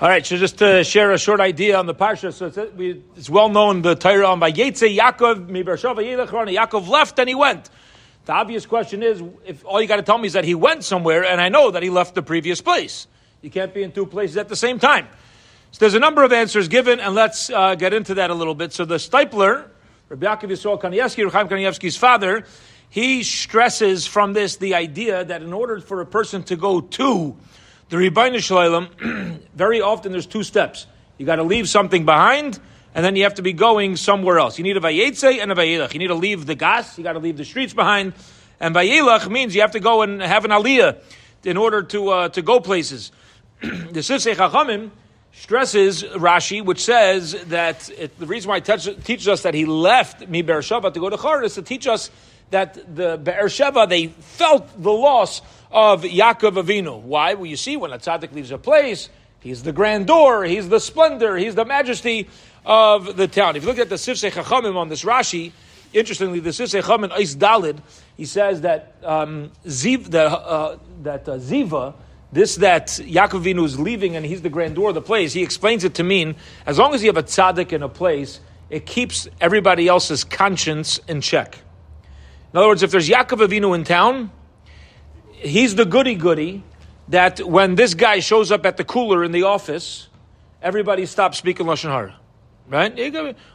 All right, so just to share a short idea on the parsha, so it's, we, it's well known the Torah on Vayetze Yaakov mi Beersheva Yaakov left and he went. The obvious question is, if all you got to tell me is that he went somewhere, and I know that he left the previous place, you can't be in two places at the same time. So there's a number of answers given, and let's uh, get into that a little bit. So the Steipler, Rabbi Yaakov Yisrael Kanievsky, Chaim Kanievsky's father, he stresses from this the idea that in order for a person to go to the Rebbeinu Shalom, very often there's two steps. You got to leave something behind, and then you have to be going somewhere else. You need a Vayetze and a Vayelach. You need to leave the gas, you got to leave the streets behind. And Vayelach means you have to go and have an Aliyah in order to, uh, to go places. the Sifsei Chachamim stresses Rashi, which says that it, the reason why it teaches us that he left Mi Beersheba to go to Char is to teach us that the Beersheba, they felt the loss of Yaakov Avinu. Why? Well, you see, when a tzaddik leaves a place, he's the grandeur, he's the splendor, he's the majesty of the town. If you look at the Sifsei Chachamim on this Rashi, interestingly, the Sifsei Chachamim Eis Dalid, he says that um, Ziv, that, uh, that uh, Ziva, this that Yaakov Avinu is leaving and he's the grandeur of the place, he explains it to mean as long as you have a tzaddik in a place, it keeps everybody else's conscience in check. In other words, if there's Yaakov Avinu in town, he's the goody goody that when this guy shows up at the cooler in the office, everybody stops speaking lashon hara, right?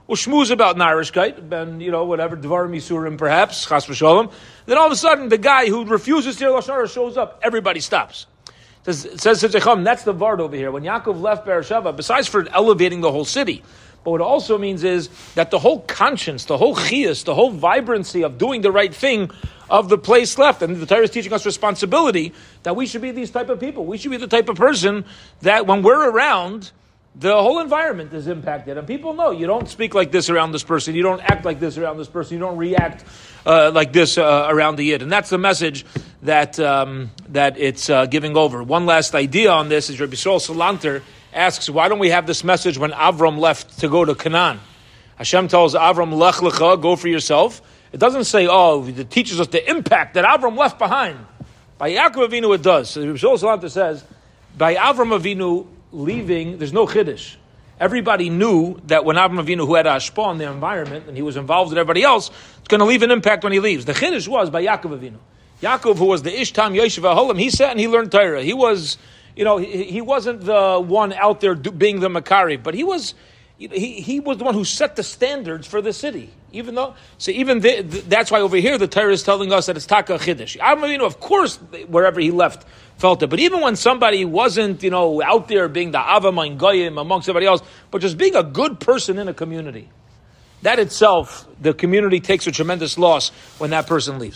We'll schmooze about Narishkeit, and you know whatever Dvar Misurim perhaps Chas v'Shalom. Then all of a sudden, the guy who refuses to hear lashon hara shows up. Everybody stops. Says, says that's the Vard over here. When Yaakov left Beersheba, besides for elevating the whole city, but what it also means is that the whole conscience, the whole chias, the whole vibrancy of doing the right thing of the place left. And the Torah is teaching us responsibility that we should be these type of people. We should be the type of person that when we're around, the whole environment is impacted. And people know you don't speak like this around this person, you don't act like this around this person, you don't react uh, like this uh, around the Yid. And that's the message that, um, that it's uh, giving over. One last idea on this is Rabbi Yisrael Salanter asks, why don't we have this message when Avram left to go to Canaan? Hashem tells Avram, Lech lecha, go for yourself. It doesn't say, oh, it teaches us the impact that Avram left behind. By Yaakov Avinu, it does. So Rishon Salanter says, by Avram Avinu leaving, there's no chiddush. Everybody knew that when Avram Avinu, who had a ashpa in the environment, and he was involved with everybody else, it's going to leave an impact when he leaves. The chiddush was by Yaakov Avinu. Yaakov, who was the ish tam yoshev ohalim, he sat and he learned Torah. He was, you know, he, he wasn't the one out there do, being the Makari, but he was he, he was the one who set the standards for the city. Even though, so even the, the, that's why over here the Torah is telling us that it's taka chiddush. I mean, you know, of course, wherever he left felt it. But even when somebody wasn't, you know, out there being the avamayim goyim amongst everybody else, but just being a good person in a community, that itself, the community takes a tremendous loss when that person leaves.